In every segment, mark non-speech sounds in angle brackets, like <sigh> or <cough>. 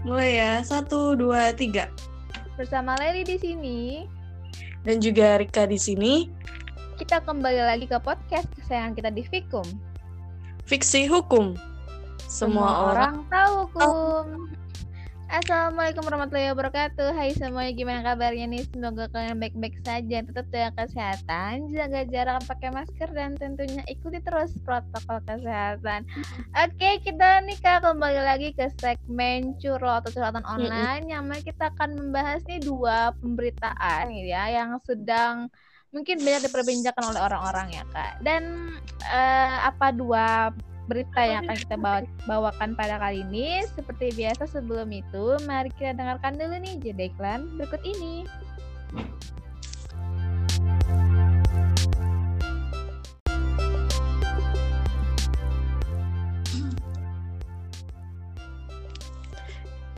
Mulai ya, satu, dua, tiga. Bersama Leli di sini. Dan juga Rika di sini. Kita kembali lagi ke podcast kesayangan kita di Fikum. Fiksi hukum. Semua, Semua orang, orang tahu hukum. Assalamualaikum warahmatullahi wabarakatuh. Hai semuanya gimana kabarnya nih? Semoga kalian baik-baik saja Tetap jaga kesehatan Jaga jarak pakai masker Dan tentunya ikuti terus protokol kesehatan. Oke kita nih kak Kembali lagi ke segmen Curlo atau curhatan online Yang mana kita akan membahas nih Dua pemberitaan ya Yang sedang mungkin banyak diperbincangkan oleh orang-orang ya kak. Dan uh, apa dua berita yang akan kita bawa, bawakan pada kali ini. Seperti biasa sebelum itu, mari kita dengarkan dulu nih jeda iklan berikut ini.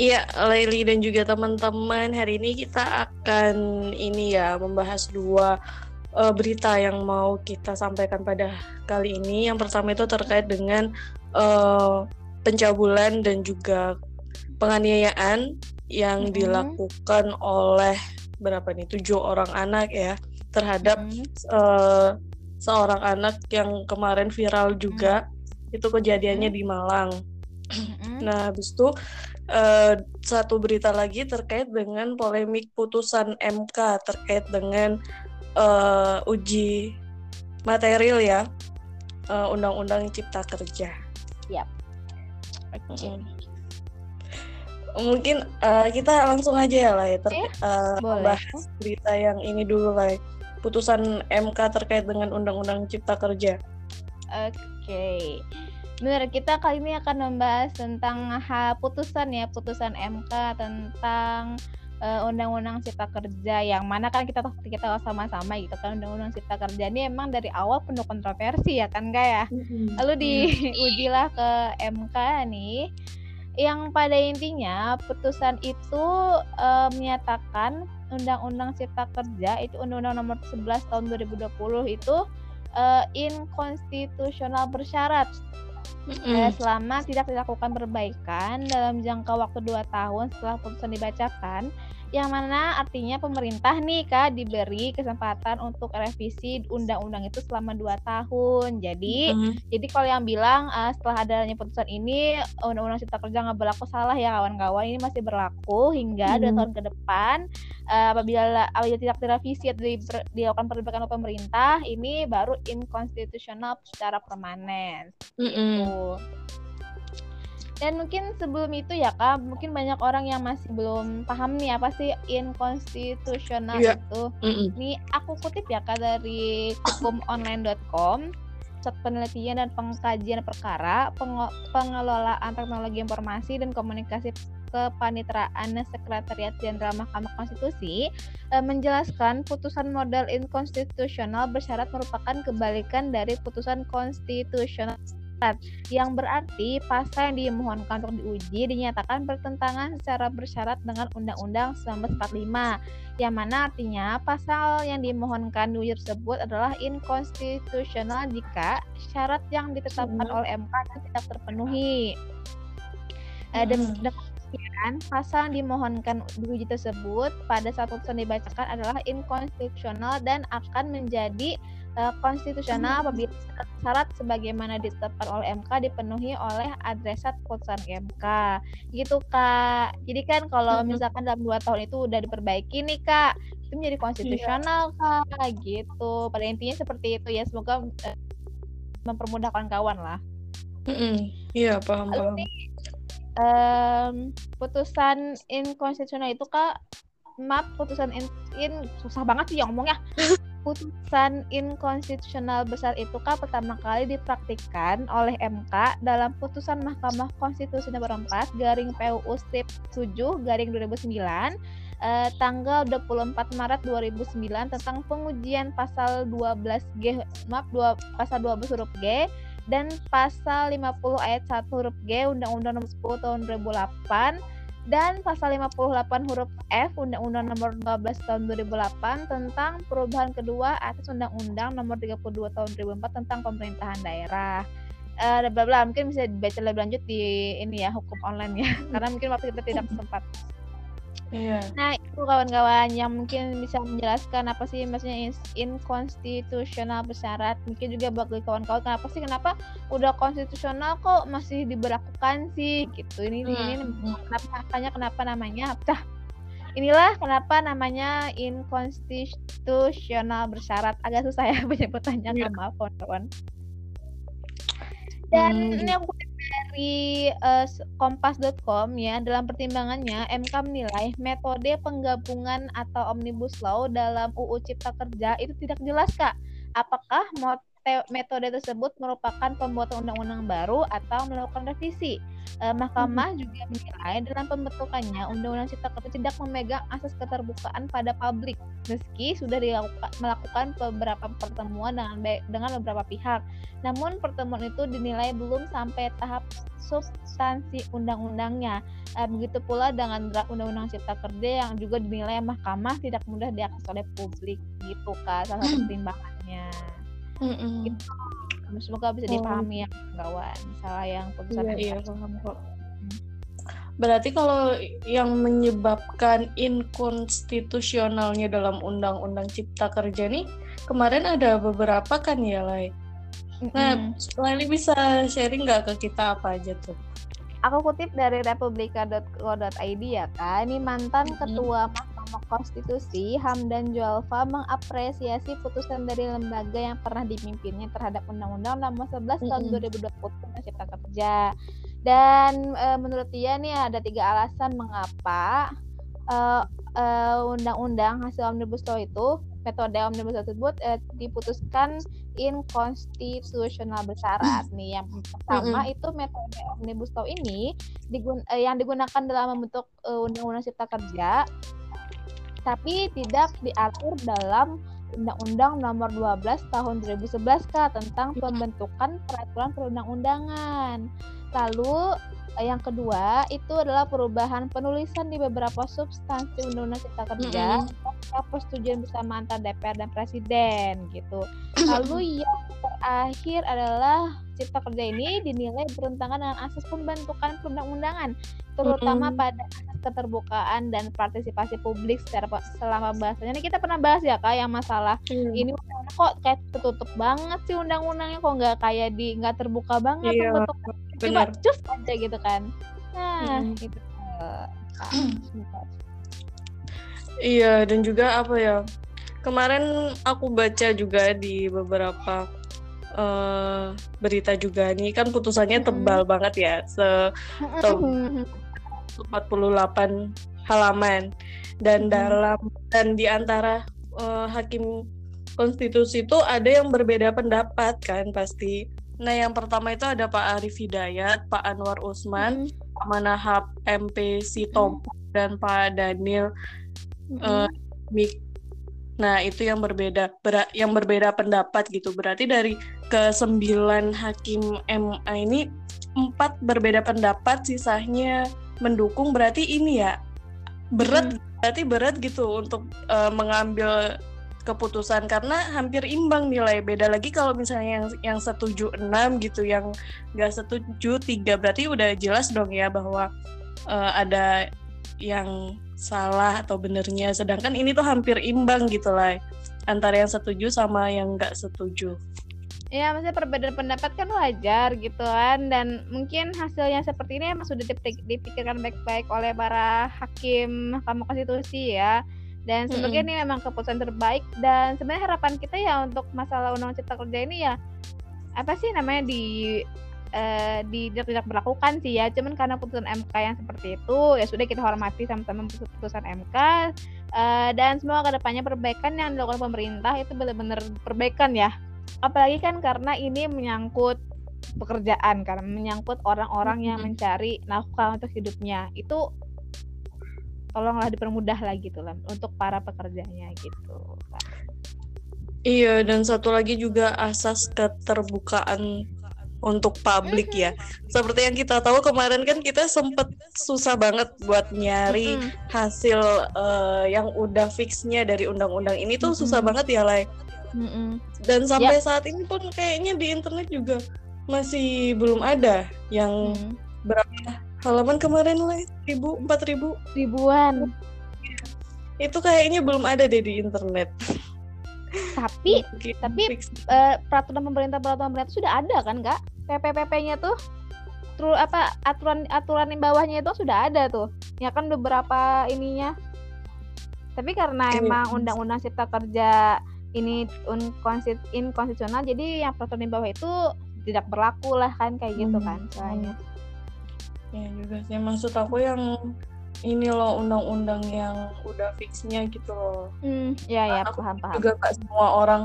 Iya, Leili dan juga teman-teman, hari ini kita akan ini ya membahas dua uh, berita yang mau kita sampaikan pada kali ini. Yang pertama itu terkait dengan uh, pencabulan dan juga penganiayaan yang mm-hmm. dilakukan oleh berapa nih tujuh orang anak ya terhadap mm-hmm. uh, seorang anak yang kemarin viral juga mm-hmm. itu kejadiannya mm-hmm. di Malang. Mm-hmm. Nah, habis itu uh, satu berita lagi terkait dengan polemik putusan MK terkait dengan uh, uji material ya uh, undang-undang cipta kerja. Yap. Okay. Mungkin uh, kita langsung aja ya lah ya ter eh, uh, bahas berita yang ini dulu lah. Putusan MK terkait dengan undang-undang cipta kerja. Oke. Okay. Benar, kita kali ini akan membahas tentang ha, putusan ya, putusan MK tentang uh, undang-undang cipta kerja yang mana kan kita kita sama-sama gitu kan undang-undang cipta kerja ini emang dari awal penuh kontroversi ya kan enggak ya? Lalu diujilah <laughs> ke MK nih yang pada intinya putusan itu uh, menyatakan undang-undang cipta kerja itu undang-undang nomor 11 tahun 2020 itu uh, inkonstitusional bersyarat mm-hmm. selama tidak dilakukan perbaikan dalam jangka waktu 2 tahun setelah putusan dibacakan yang mana artinya pemerintah nih kak diberi kesempatan untuk revisi undang-undang itu selama dua tahun. Jadi mm-hmm. jadi kalau yang bilang uh, setelah adanya putusan ini undang-undang cipta kerja nggak berlaku salah ya kawan-kawan ini masih berlaku hingga mm-hmm. dua tahun ke depan uh, apabila apabila tidak direvisi atau di, dilakukan perbaikan oleh pemerintah ini baru inkonstitusional secara permanen. Mm-hmm. Gitu. Dan mungkin sebelum itu ya kak, mungkin banyak orang yang masih belum paham nih apa sih inkonstitusional yeah. itu. Mm -hmm. Ini aku kutip ya kak dari hukumonline.com pusat penelitian dan pengkajian perkara pengelolaan teknologi informasi dan komunikasi kepanitraan sekretariat jenderal Mahkamah Konstitusi e, menjelaskan putusan modal inkonstitusional bersyarat merupakan kebalikan dari putusan konstitusional yang berarti pasal yang dimohonkan untuk diuji dinyatakan bertentangan secara bersyarat dengan Undang-Undang 1945 yang mana artinya pasal yang dimohonkan diuji tersebut adalah inkonstitusional jika syarat yang ditetapkan hmm. oleh MK tidak terpenuhi. Hmm. Dan demikian pasal yang dimohonkan diuji tersebut pada saat putusan dibacakan adalah inkonstitusional dan akan menjadi uh, konstitusional apabila syarat sebagaimana ditetapkan oleh MK dipenuhi oleh adresat putusan MK gitu kak. Jadi kan kalau misalkan dalam dua tahun itu udah diperbaiki nih kak itu menjadi konstitusional iya. kak. Gitu. Pada intinya seperti itu ya. Semoga uh, mempermudahkan kawan lah. Iya paham Lalu paham. nih, um, putusan inkonstitusional itu kak maaf putusan in, in susah banget sih yang ngomongnya <laughs> putusan inkonstitusional besar itu kan pertama kali dipraktikkan oleh MK dalam putusan Mahkamah Konstitusi nomor 4 garing PUU strip 7 garing 2009 eh, tanggal 24 Maret 2009 tentang pengujian pasal 12G maaf 2 pasal 12 huruf G dan pasal 50 ayat 1 huruf G Undang-Undang Nomor 10 Tahun 2008 dan pasal 58 huruf F Undang-Undang Nomor 12 Tahun 2008 tentang perubahan kedua atas Undang-Undang Nomor 32 Tahun 2004 tentang pemerintahan daerah. uh, bla bla mungkin bisa dibaca lebih lanjut di ini ya hukum online ya <laughs> karena mungkin waktu kita tidak sempat Iya. Nah, itu kawan-kawan yang mungkin bisa menjelaskan apa sih maksudnya inkonstitusional bersyarat. Mungkin juga bagi kawan-kawan kenapa sih kenapa udah konstitusional kok masih diberlakukan sih gitu. Ini hmm. ini kenapa makanya kenapa namanya Cah. Inilah kenapa namanya inkonstitusional bersyarat. Agak susah ya <laughs> banyak pertanyaan yeah. maaf kawan-kawan. Dan hmm. ini aku dari uh, kompas.com ya, dalam pertimbangannya MK menilai metode penggabungan atau omnibus law dalam UU Cipta Kerja itu tidak jelas Kak. Apakah metode tersebut merupakan pembuatan undang-undang baru atau melakukan revisi? eh, mahkamah hmm. juga menilai dalam pembentukannya Undang-Undang Cipta Kerja tidak memegang asas keterbukaan pada publik meski sudah dilakukan melakukan beberapa pertemuan dengan dengan beberapa pihak. Namun pertemuan itu dinilai belum sampai tahap substansi undang-undangnya. Eh, begitu pula dengan draft Undang-Undang Cipta Kerja yang juga dinilai mahkamah tidak mudah diakses oleh publik gitu kan salah satu <clears throat> pertimbangannya. Mm -mm. Gitu semoga bisa oh. dipahami oh. ya kawan salah yang putusan iya, iya paham kok Berarti kalau yang menyebabkan inkonstitusionalnya dalam Undang-Undang Cipta Kerja nih kemarin ada beberapa kan ya, Lai? Nah, mm-hmm. Laili bisa sharing nggak ke kita apa aja tuh? Aku kutip dari republika.co.id ya kak. Ini mantan mm-hmm. ketua Mahkamah Konstitusi Hamdan Jualfa mengapresiasi putusan dari lembaga yang pernah dipimpinnya terhadap Undang-Undang Nomor 11 mm-hmm. tahun 2020 tentang Cipta Kerja. Dan e, menurut dia nih ada tiga alasan mengapa undang e, undang-undang hasil omnibus law itu metode omnibus law tersebut e, diputuskan inkonstitusional bersyarat nih yang pertama mm-hmm. itu metode omnibus law ini digun eh, yang digunakan dalam membentuk uh, undang-undang cipta kerja tapi tidak diatur dalam Undang-Undang Nomor 12 Tahun 2011 Kak tentang pembentukan peraturan perundang-undangan. Lalu yang kedua itu adalah perubahan penulisan di beberapa substansi Undang-Undang Cipta Kerja mm-hmm. persetujuan bersama antara DPR dan Presiden gitu. <clears throat> Lalu yang terakhir adalah Cipta Kerja ini dinilai bertentangan dengan asas pembentukan perundang-undangan terutama mm-hmm. pada keterbukaan dan partisipasi publik secara selama bahasanya. Ini kita pernah bahas ya kak yang masalah mm. ini kok kayak tertutup banget sih undang-undangnya kok nggak kayak di nggak terbuka banget iya, cuma cus aja gitu kan. Nah mm. gitu. iya dan juga apa ya kemarin aku baca juga di beberapa uh, berita juga nih kan putusannya tebal banget ya se 48 halaman dan hmm. dalam dan di antara uh, hakim konstitusi itu ada yang berbeda pendapat kan pasti. Nah yang pertama itu ada Pak Arif Hidayat, Pak Anwar Usman, hmm. Pak Manahap MP Sitompo hmm. dan Pak Daniel hmm. uh, Mik. Nah itu yang berbeda ber yang berbeda pendapat gitu. Berarti dari ke sembilan hakim MA ini empat berbeda pendapat, sisanya mendukung berarti ini ya berat hmm. berarti berat gitu untuk uh, mengambil keputusan karena hampir imbang nilai. Beda lagi kalau misalnya yang yang setuju enam gitu yang nggak setuju tiga berarti udah jelas dong ya bahwa uh, ada yang salah atau benernya. Sedangkan ini tuh hampir imbang gitu lah antara yang setuju sama yang nggak setuju. Ya maksudnya perbedaan pendapat kan wajar gitu kan dan mungkin hasilnya seperti ini emang sudah dipikirkan baik-baik oleh para hakim Mahkamah Konstitusi ya dan mm -hmm. ini memang keputusan terbaik. Dan sebenarnya harapan kita ya untuk masalah undang cipta kerja ini ya apa sih namanya di uh, di tidak tidak berlakukan sih ya. Cuman karena putusan MK yang seperti itu ya sudah kita hormati sama-sama putusan MK uh, eh, dan semoga ke depannya perbaikan yang dilakukan pemerintah itu benar-benar perbaikan ya. Apalagi kan karena ini menyangkut pekerjaan karena menyangkut orang-orang yang mencari nafkah untuk hidupnya. Itu tolonglah dipermudah lagi gitu lah untuk para pekerjanya gitu Iya dan satu lagi juga asas keterbukaan untuk publik ya. Seperti yang kita tahu kemarin kan kita sempet susah banget buat nyari hasil uh, yang udah fixnya dari undang-undang ini tuh susah banget ya, Lai. Mm-mm. Dan sampai ya. saat ini pun kayaknya di internet juga masih belum ada yang Hmm. berapa halaman kemarin lah ribu empat ribu Ribuan. itu kayaknya belum ada deh di internet. Tapi Mungkin tapi, fix. eh, peraturan pemerintah peraturan pemerintah sudah ada kan kak PPPP-nya tuh terus apa aturan aturan yang bawahnya itu sudah ada tuh ya kan beberapa ininya tapi karena Iya. emang undang-undang cipta kerja ini inkonstitusional jadi yang peraturan di bawah itu tidak berlaku lah kan kayak gitu Hmm. kan soalnya ya juga sih maksud aku yang ini loh undang-undang yang udah fixnya gitu loh. hmm ya ya Aku paham paham Juga gak semua orang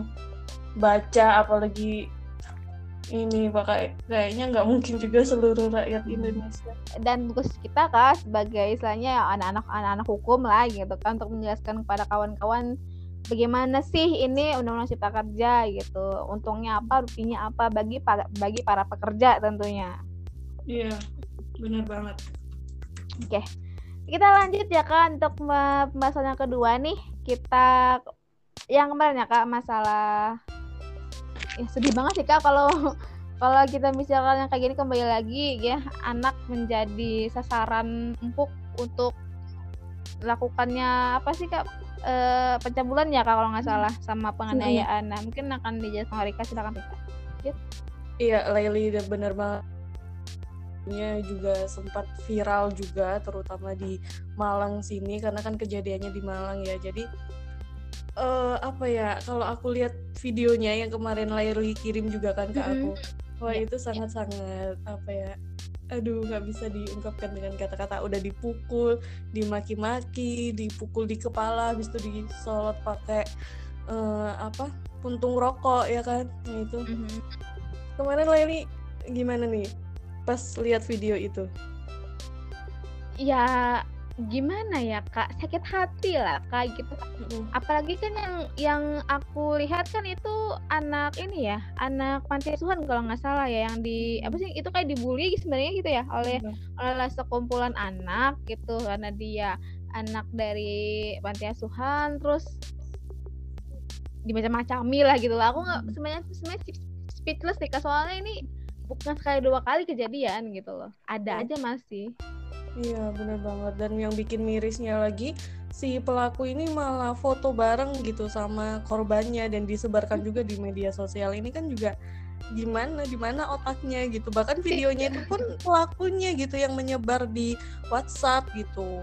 baca apalagi ini pakai kayaknya nggak mungkin juga seluruh rakyat Indonesia. dan tugas kita kak sebagai istilahnya anak-anak anak-anak hukum lah gitu kan untuk menjelaskan kepada kawan-kawan bagaimana sih ini undang-undang cipta kerja gitu untungnya apa ruginya apa bagi para bagi para pekerja tentunya Iya, benar banget. oke kita lanjut ya kak untuk pembahasan yang kedua nih. Kita yang kemarin ya kak masalah ya sedih banget sih kak kalau <laughs> kalau kita misalkan yang kayak gini kembali lagi ya anak menjadi sasaran empuk untuk lakukannya apa sih kak eh pencabulan ya kak kalau nggak salah sama penganiayaan. Nah mungkin akan dijelaskan sama Rika silakan Rika. Iya, Laili bener banget. Nya juga sempat viral juga, terutama di Malang sini, karena kan kejadiannya di Malang ya. Jadi eh apa ya? Kalau aku lihat videonya yang kemarin Laili kirim juga kan ke aku, wah Ya, itu sangat-sangat apa ya? Aduh, nggak bisa diungkapkan dengan kata-kata. Udah dipukul, dimaki-maki, dipukul di kepala, habis itu disolot pakai eh, apa? Puntung rokok ya kan? Nah itu. Mhm. Kemarin Laili gimana nih pas lihat video itu? ya gimana ya kak? Sakit hati lah kak gitu. Apalagi kan yang yang aku lihat kan itu anak ini ya anak panti asuhan kalau nggak salah ya yang di apa sih itu kayak dibully sebenarnya gitu ya oleh oleh sekumpulan anak gitu karena dia anak dari panti asuhan terus dimacam-macami lah gitu. Lah aku nggak sebenarnya sebenarnya speechless nih Kak. soalnya ini bukan sekali dua kali kejadian gitu loh. Ada Iya. aja masih. Iya bener banget. Dan yang bikin mirisnya lagi si pelaku ini malah foto bareng gitu sama korbannya dan disebarkan juga di media sosial. Ini kan juga gimana di mana otaknya gitu. Bahkan videonya itu pun pelakunya gitu yang menyebar di WhatsApp gitu.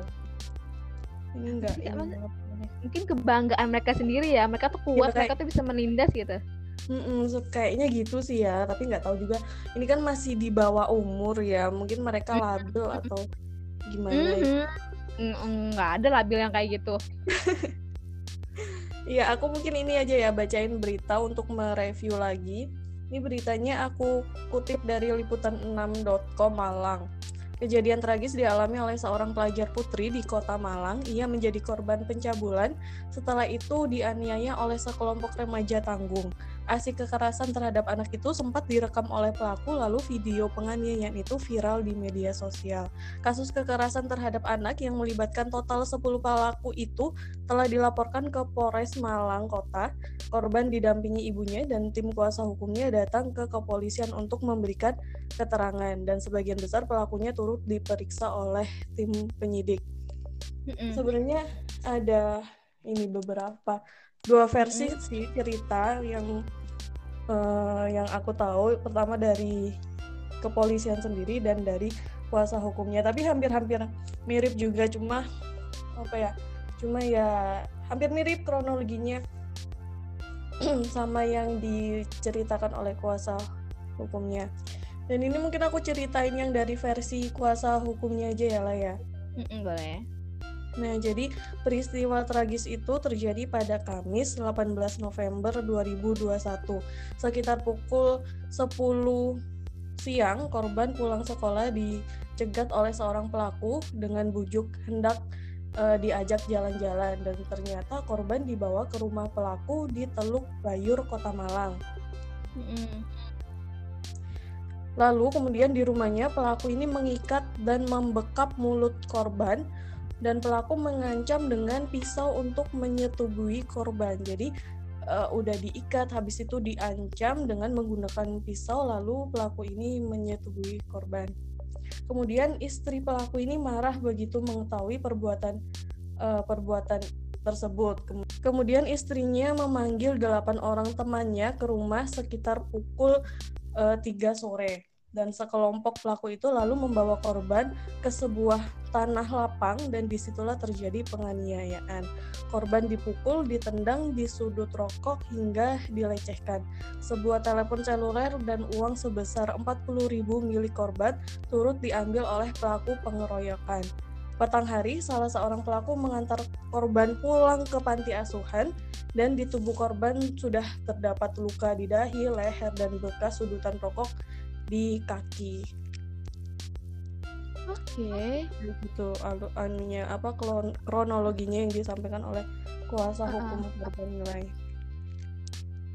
Ini enggak Iya, ini banget. mungkin kebanggaan mereka sendiri ya. Mereka tuh kuat kayak- mereka tuh bisa menindas gitu Mm-mm, so- kayaknya gitu sih ya, tapi nggak tahu juga. Ini kan masih di bawah umur ya, mungkin mereka labil atau gimana. ya. Mhm. Mm, nggak ada labil yang kayak gitu <laughs> Iya, aku mungkin ini aja ya bacain berita untuk mereview lagi. Ini beritanya aku kutip dari liputan6.com Malang. Kejadian tragis dialami oleh seorang pelajar putri di kota Malang. Ia menjadi korban pencabulan, setelah itu dianiaya oleh sekelompok remaja tanggung. Aksi kekerasan terhadap anak itu sempat direkam oleh pelaku, lalu video penganiayaan itu viral di media sosial. Kasus kekerasan terhadap anak yang melibatkan total 10 pelaku itu telah dilaporkan ke Polres Malang Kota. Korban didampingi ibunya dan tim kuasa hukumnya datang ke kepolisian untuk memberikan keterangan dan sebagian besar pelakunya turut diperiksa oleh tim penyidik. Mm-mm. Sebenarnya ada ini beberapa dua versi sih cerita yang eh, yang aku tahu. Pertama dari kepolisian sendiri dan dari kuasa hukumnya. Tapi hampir-hampir mirip juga cuma apa ya cuma ya hampir mirip kronologinya. <clears throat> Sama yang diceritakan oleh kuasa hukumnya. Dan ini mungkin aku ceritain yang dari versi kuasa hukumnya aja ya lah ya boleh Nah, jadi peristiwa tragis itu terjadi pada Kamis 18 November 2021. Sekitar pukul 10 siang, korban pulang sekolah dicegat oleh seorang pelaku dengan bujuk hendak eh, diajak jalan-jalan dan ternyata korban dibawa ke rumah pelaku di Teluk Bayur, Kota Malang. Mm-mm. Lalu kemudian di rumahnya pelaku ini mengikat dan membekap mulut korban dan pelaku mengancam dengan pisau untuk menyetubuhi korban. Jadi uh, udah diikat habis itu diancam dengan menggunakan pisau lalu pelaku ini menyetubuhi korban. Kemudian istri pelaku ini marah begitu mengetahui perbuatan uh, perbuatan tersebut. Kemudian istrinya memanggil delapan orang temannya ke rumah sekitar pukul eh, 3 sore dan sekelompok pelaku itu lalu membawa korban ke sebuah tanah lapang dan di situlah terjadi penganiayaan. Korban dipukul, ditendang di sudut rokok hingga dilecehkan. Sebuah telepon seluler dan uang sebesar 40.000 milik korban turut diambil oleh pelaku pengeroyokan. Petang hari, salah seorang pelaku mengantar korban pulang ke panti asuhan dan di tubuh korban sudah terdapat luka di dahi, leher, dan bekas sudutan rokok di kaki. Oke. Okay. Gitu anunya apa kronologinya yang disampaikan oleh kuasa hukum uh -uh. korban nilai.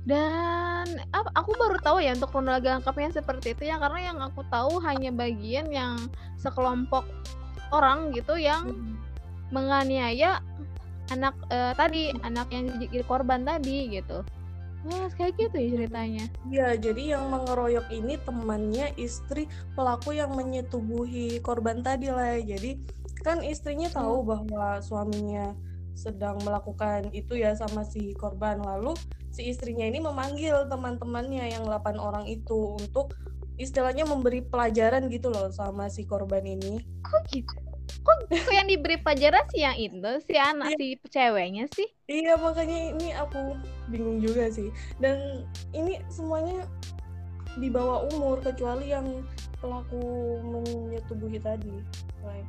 Dan apa, aku baru tahu ya untuk kronologi lengkapnya seperti itu ya karena yang aku tahu hanya bagian yang sekelompok orang gitu yang hmm. menganiaya anak uh, tadi anak yang jadi korban tadi gitu. Wah, kayak gitu ya ceritanya. Iya, jadi yang mengeroyok ini temannya istri pelaku yang menyetubuhi korban tadi lah. Jadi kan istrinya tahu hmm. bahwa suaminya sedang melakukan itu ya sama si korban. Lalu si istrinya ini memanggil teman-temannya yang 8 orang itu untuk istilahnya memberi pelajaran gitu loh sama si korban ini. Kok gitu? Kok yang diberi pelajaran sih yang itu si anak iya. si ceweknya sih? Iya makanya ini aku bingung juga sih. Dan ini semuanya di bawah umur kecuali yang pelaku menyetubuhi tadi right.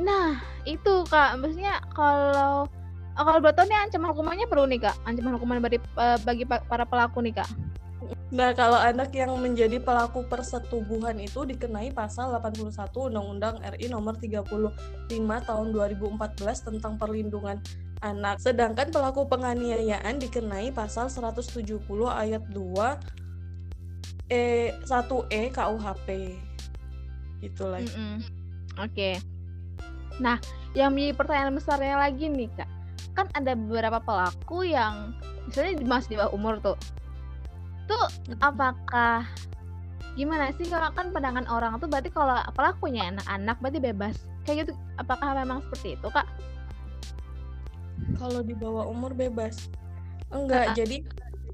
nah itu kak. Maksudnya kalau kalau nih ancaman hukumannya perlu nih kak. Ancaman hukuman bagi eh, bagi para pelaku nih kak Nah, kalau anak yang menjadi pelaku persetubuhan itu dikenai pasal 81 Undang-Undang RI nomor 35 tahun 2014 tentang perlindungan anak. Sedangkan pelaku penganiayaan dikenai pasal 170 ayat 2 E 1E KUHP. Itulah. Mm -mm. Oke. Okay. Nah, yang menjadi pertanyaan besarnya lagi nih, Kak. Kan ada beberapa pelaku yang misalnya masih di bawah umur tuh tuh apakah gimana sih kalau kan pandangan orang tuh berarti kalau pelakunya anak-anak berarti bebas. Kayak gitu apakah memang seperti itu kak? Kalau di bawah umur bebas. Enggak uh jadi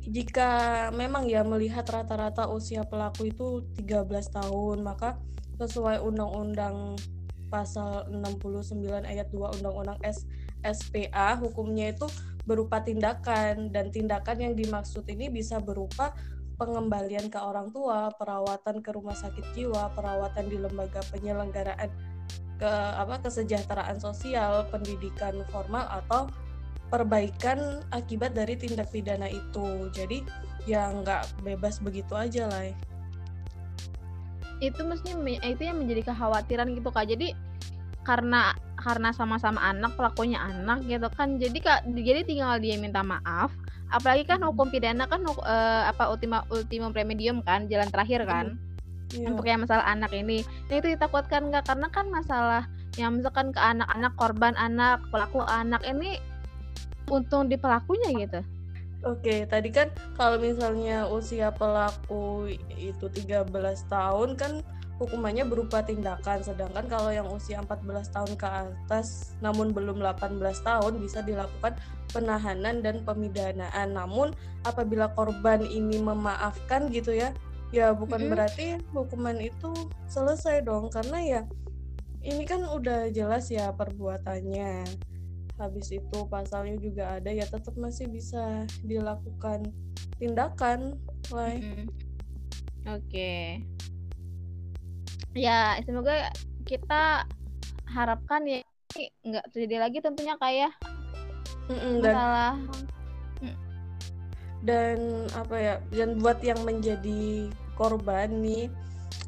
jika memang ya melihat rata-rata usia pelaku itu 13 tahun maka sesuai undang-undang pasal 69 ayat 2 undang-undang SPA hukumnya itu berupa tindakan dan tindakan yang dimaksud ini bisa berupa pengembalian ke orang tua, perawatan ke rumah sakit jiwa, perawatan di lembaga penyelenggaraan ke apa kesejahteraan sosial, pendidikan formal atau perbaikan akibat dari tindak pidana itu. Jadi ya nggak bebas begitu aja lah. Itu mestinya itu yang menjadi kekhawatiran gitu kak. Jadi karena karena sama-sama anak pelakunya anak gitu kan. Jadi kak jadi tinggal dia minta maaf. Apalagi kan hukum pidana kan uh, apa ultima ultimum remedium kan jalan terakhir kan. Yeah. untuk yang masalah anak ini. Nah itu ditakutkan nggak karena kan masalah yang misalkan ke anak-anak korban anak pelaku anak ini untung di pelakunya gitu. Oke, tadi kan kalau misalnya usia pelaku itu 13 tahun kan hukumannya berupa tindakan. Sedangkan kalau yang usia 14 tahun ke atas namun belum 18 tahun bisa dilakukan penahanan dan pemidanaan. Namun apabila korban ini memaafkan gitu ya ya bukan mm -hmm. berarti hukuman itu selesai dong. Karena ya ini kan udah jelas ya perbuatannya. Habis itu pasalnya juga ada ya tetap masih bisa dilakukan tindakan mm -hmm. oke. okay ya semoga kita harapkan ya nggak terjadi lagi tentunya kayak ya. masalah dan, dan apa ya dan buat yang menjadi korban nih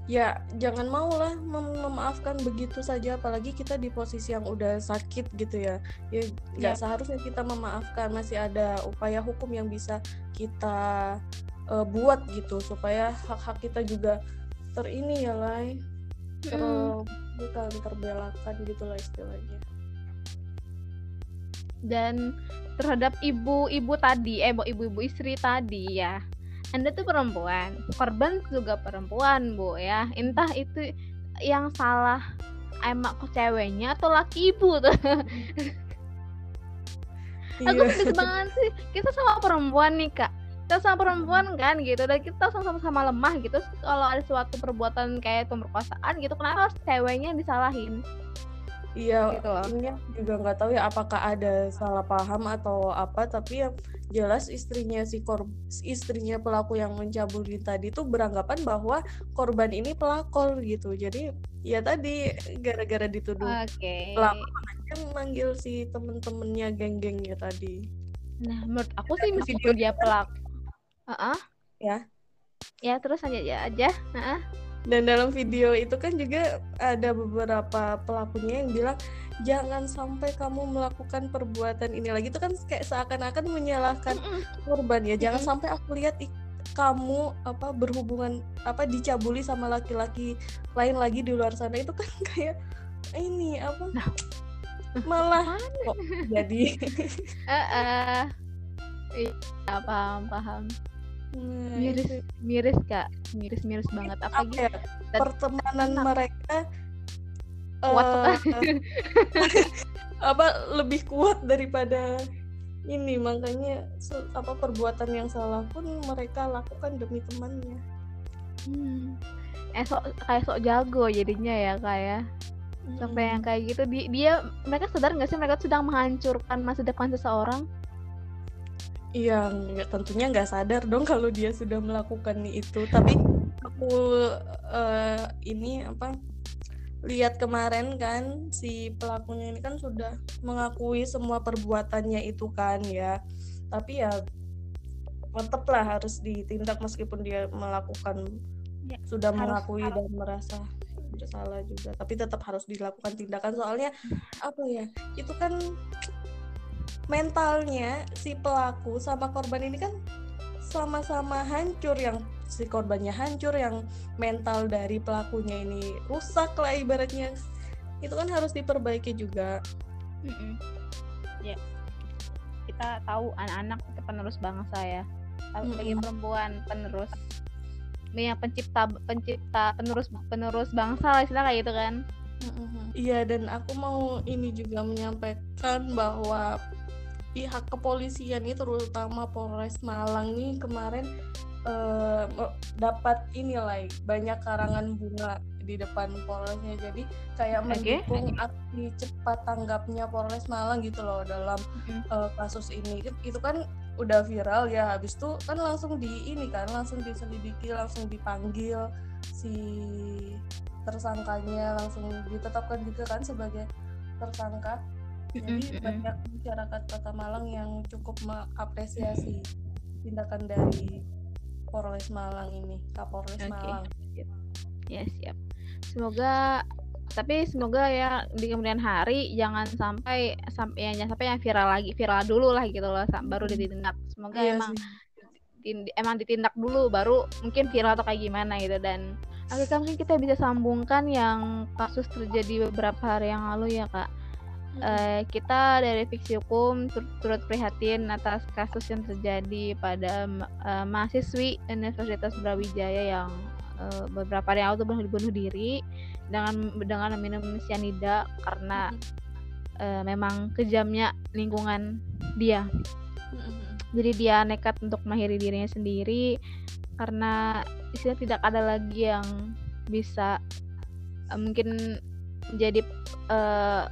ya jangan mau lah mem memaafkan begitu saja apalagi kita di posisi yang udah sakit gitu ya ya nggak ya. seharusnya kita memaafkan masih ada upaya hukum yang bisa kita uh, buat gitu supaya hak-hak kita juga terini ya lah ter bukan terbelakan gitu lah istilahnya. Dan terhadap ibu-ibu tadi eh ibu-ibu istri tadi ya. Anda tuh perempuan korban juga perempuan bu ya. Entah itu yang salah emak kok ceweknya atau laki ibu tuh. <laughs> Iya. aku sedih banget sih. Kita sama perempuan nih kak kita sama perempuan kan gitu dan kita sama-sama lemah gitu kalau ada suatu perbuatan kayak pemerkosaan gitu kenapa harus ceweknya disalahin Iya, gitu ini juga nggak tahu ya apakah ada salah paham atau apa, tapi yang jelas istrinya si kor istrinya pelaku yang mencabuli tadi itu beranggapan bahwa korban ini pelakor gitu. Jadi ya tadi gara-gara dituduh okay. pelaku makanya manggil si temen-temennya geng-gengnya tadi. Nah, menurut aku sih meskipun dia pelaku, uh -uh. ya, ya terus aja ya aja, uh -uh dan dalam video itu kan juga ada beberapa pelakunya yang bilang jangan sampai kamu melakukan perbuatan ini lagi. Itu kan kayak seakan-akan menyalahkan korban ya. Jangan sampai aku lihat kamu apa berhubungan apa dicabuli sama laki-laki lain lagi di luar sana. Itu kan <laughs> kayak ini apa nah. malah kok jadi? <laughs> Uh, uh. Iya, paham paham Hmm, miris miris kak. Miris miris banget. Apa gitu ya, pertemanan enak. mereka kuat. uh, <laughs> apa lebih kuat daripada ini. Makanya apa perbuatan yang salah pun mereka lakukan demi temannya. Hmm. eh sok kayak sok jago jadinya ya kayak hmm. sampai yang kayak gitu dia, dia mereka sadar nggak sih mereka sedang menghancurkan masa depan seseorang Iya, tentunya nggak sadar dong kalau dia sudah melakukan itu. Tapi aku uh, ini apa lihat kemarin kan si pelakunya ini kan sudah mengakui semua perbuatannya itu kan ya. Tapi ya tetaplah harus ditindak meskipun dia melakukan ya, sudah harus, mengakui harus. dan merasa bersalah juga. Tapi tetap harus dilakukan tindakan soalnya apa ya? Itu kan mentalnya si pelaku sama korban ini kan sama-sama hancur yang si korbannya hancur yang mental dari pelakunya ini rusak lah ibaratnya. Itu kan harus diperbaiki juga. Mm -mm. ya. Kita tahu anak-anak itu penerus bangsa ya. Sebagai mm -mm. perempuan penerus. Yang pencipta pencipta penerus penerus bangsa lah istilah kayak gitu kan. Iya dan aku mau ini juga menyampaikan bahwa pihak kepolisian ini terutama Polres Malang nih kemarin uh, dapat inilah banyak karangan bunga di depan Polresnya. Jadi kayak okay. mendukung aksi cepat tanggapnya Polres Malang gitu loh dalam uh, kasus ini. Itu kan udah viral ya habis itu kan langsung di ini kan langsung diselidiki langsung dipanggil si tersangkanya langsung ditetapkan juga kan sebagai tersangka jadi banyak masyarakat Kota Malang yang cukup mengapresiasi tindakan dari Polres Malang ini, Kapolres okay. Malang. Ya siap. Semoga tapi semoga ya di kemudian hari jangan sampai sampai ya, sampai yang viral lagi viral dulu lah gitu loh baru ditindak. Semoga iya emang emang ditindak dulu baru mungkin viral atau kayak gimana gitu. Dan akhirnya mungkin kita bisa sambungkan yang kasus terjadi beberapa hari yang lalu ya kak uh, kita dari fiksi hukum tur turut prihatin atas kasus yang terjadi pada uh, mahasiswi Universitas Brawijaya yang uh, beberapa hari lalu bunuh, bunuh diri dengan dengan minum cyanida karena uh, memang kejamnya lingkungan dia. Jadi dia nekat untuk mengakhiri dirinya sendiri karena istilah tidak ada lagi yang bisa uh, mungkin menjadi uh,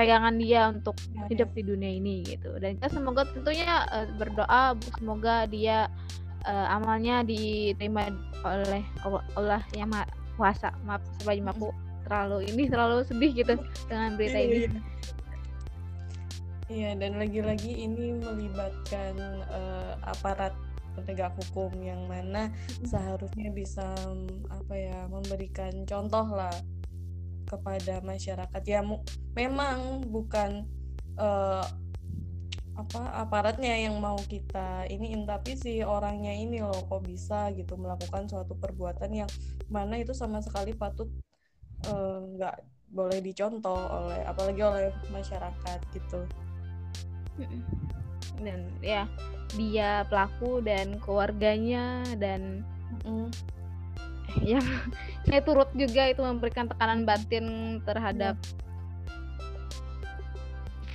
pegangan dia untuk ya, hidup ya. di dunia ini gitu. Dan kita semoga tentunya uh, berdoa semoga dia uh, amalnya diterima oleh Allah yang maha kuasa maaf sebelum aku terlalu ini terlalu sedih gitu dengan berita ini. iya, iya dan lagi-lagi ini melibatkan uh, aparat penegak hukum yang mana seharusnya bisa apa ya memberikan contoh lah kepada masyarakat. Ya memang bukan uh, apa aparatnya yang mau kita ini tapi si orangnya ini loh kok bisa gitu melakukan suatu perbuatan yang mana itu sama sekali patut eh, nggak uh, boleh dicontoh oleh apalagi oleh masyarakat gitu. Dan ya dia pelaku dan keluarganya dan Mm. Yang <laughs> saya turut juga itu memberikan tekanan batin terhadap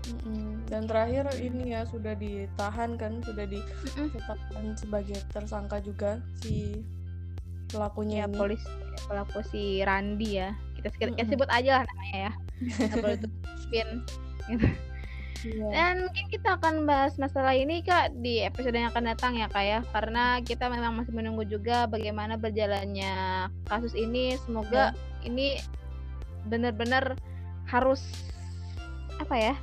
Mm-mm. Dan terakhir ini ya sudah ditahan kan, sudah ditetapkan sebagai tersangka juga si pelakunya ya ini. polis pelaku si Randi ya. Kita sebut, aja lah namanya ya. <laughs> Nggak gitu. <laughs> Iya. dan mungkin kita akan bahas masalah ini kak di episode yang akan datang ya kak ya. Karena kita memang masih menunggu juga bagaimana berjalannya kasus ini. Semoga ini benar-benar harus apa ya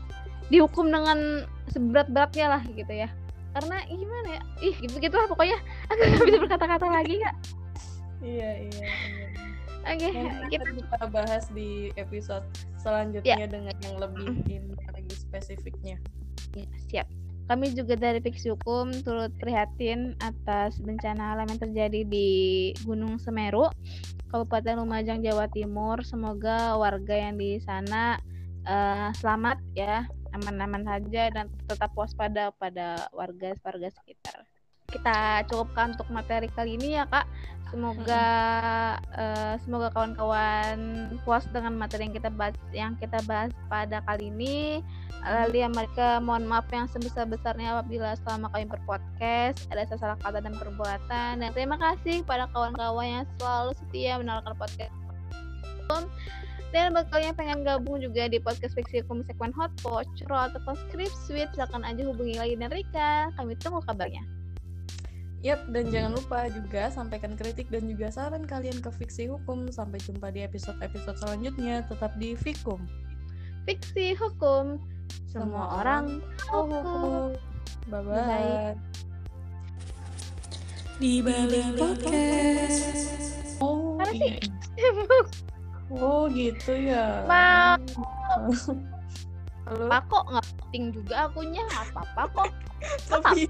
dihukum dengan seberat-beratnya lah gitu ya. Karena gimana ya? Ih gitu gitulah pokoknya. <laughs> Aku nggak bisa berkata-kata lagi kak. Iya, iya, iya. Oke kita kita bahas di episode selanjutnya dengan yang lebih ini lagi spesifiknya. Ya, siap. Kami juga dari Fiksi Hukum turut prihatin atas bencana alam yang terjadi di Gunung Semeru, Kabupaten Lumajang, Jawa Timur. Semoga warga yang di sana eh, selamat ya, aman-aman saja dan tetap waspada pada warga-warga sekitar. Kita cukupkan untuk materi kali ini ya kak. Semoga eh, semoga kawan-kawan puas dengan materi yang kita bahas yang kita bahas pada kali ini. Lalia mereka mohon maaf yang sebesar-besarnya apabila selama kami berpodcast ada salah kata dan perbuatan. Dan terima kasih kepada kawan-kawan yang selalu setia mendengarkan podcast dan bagi kalian yang pengen gabung juga di podcast fiksi hukum segmen hot watch atau script suite silakan aja hubungi lagi dan Rika. Kami tunggu kabarnya Yap, dan jangan lupa juga sampaikan kritik dan juga saran kalian ke Fiksi Hukum. Sampai jumpa di episode-episode selanjutnya. Tetap di Fikum. fiksi hukum semua orang tahu hukum Bye-bye. Bye. Di balik podcast. Oh, Mana sih? iya. <laughs> Oh, gitu ya. Mau. Halo, apa kok nggak penting juga akunya nggak apa-apa kok tapi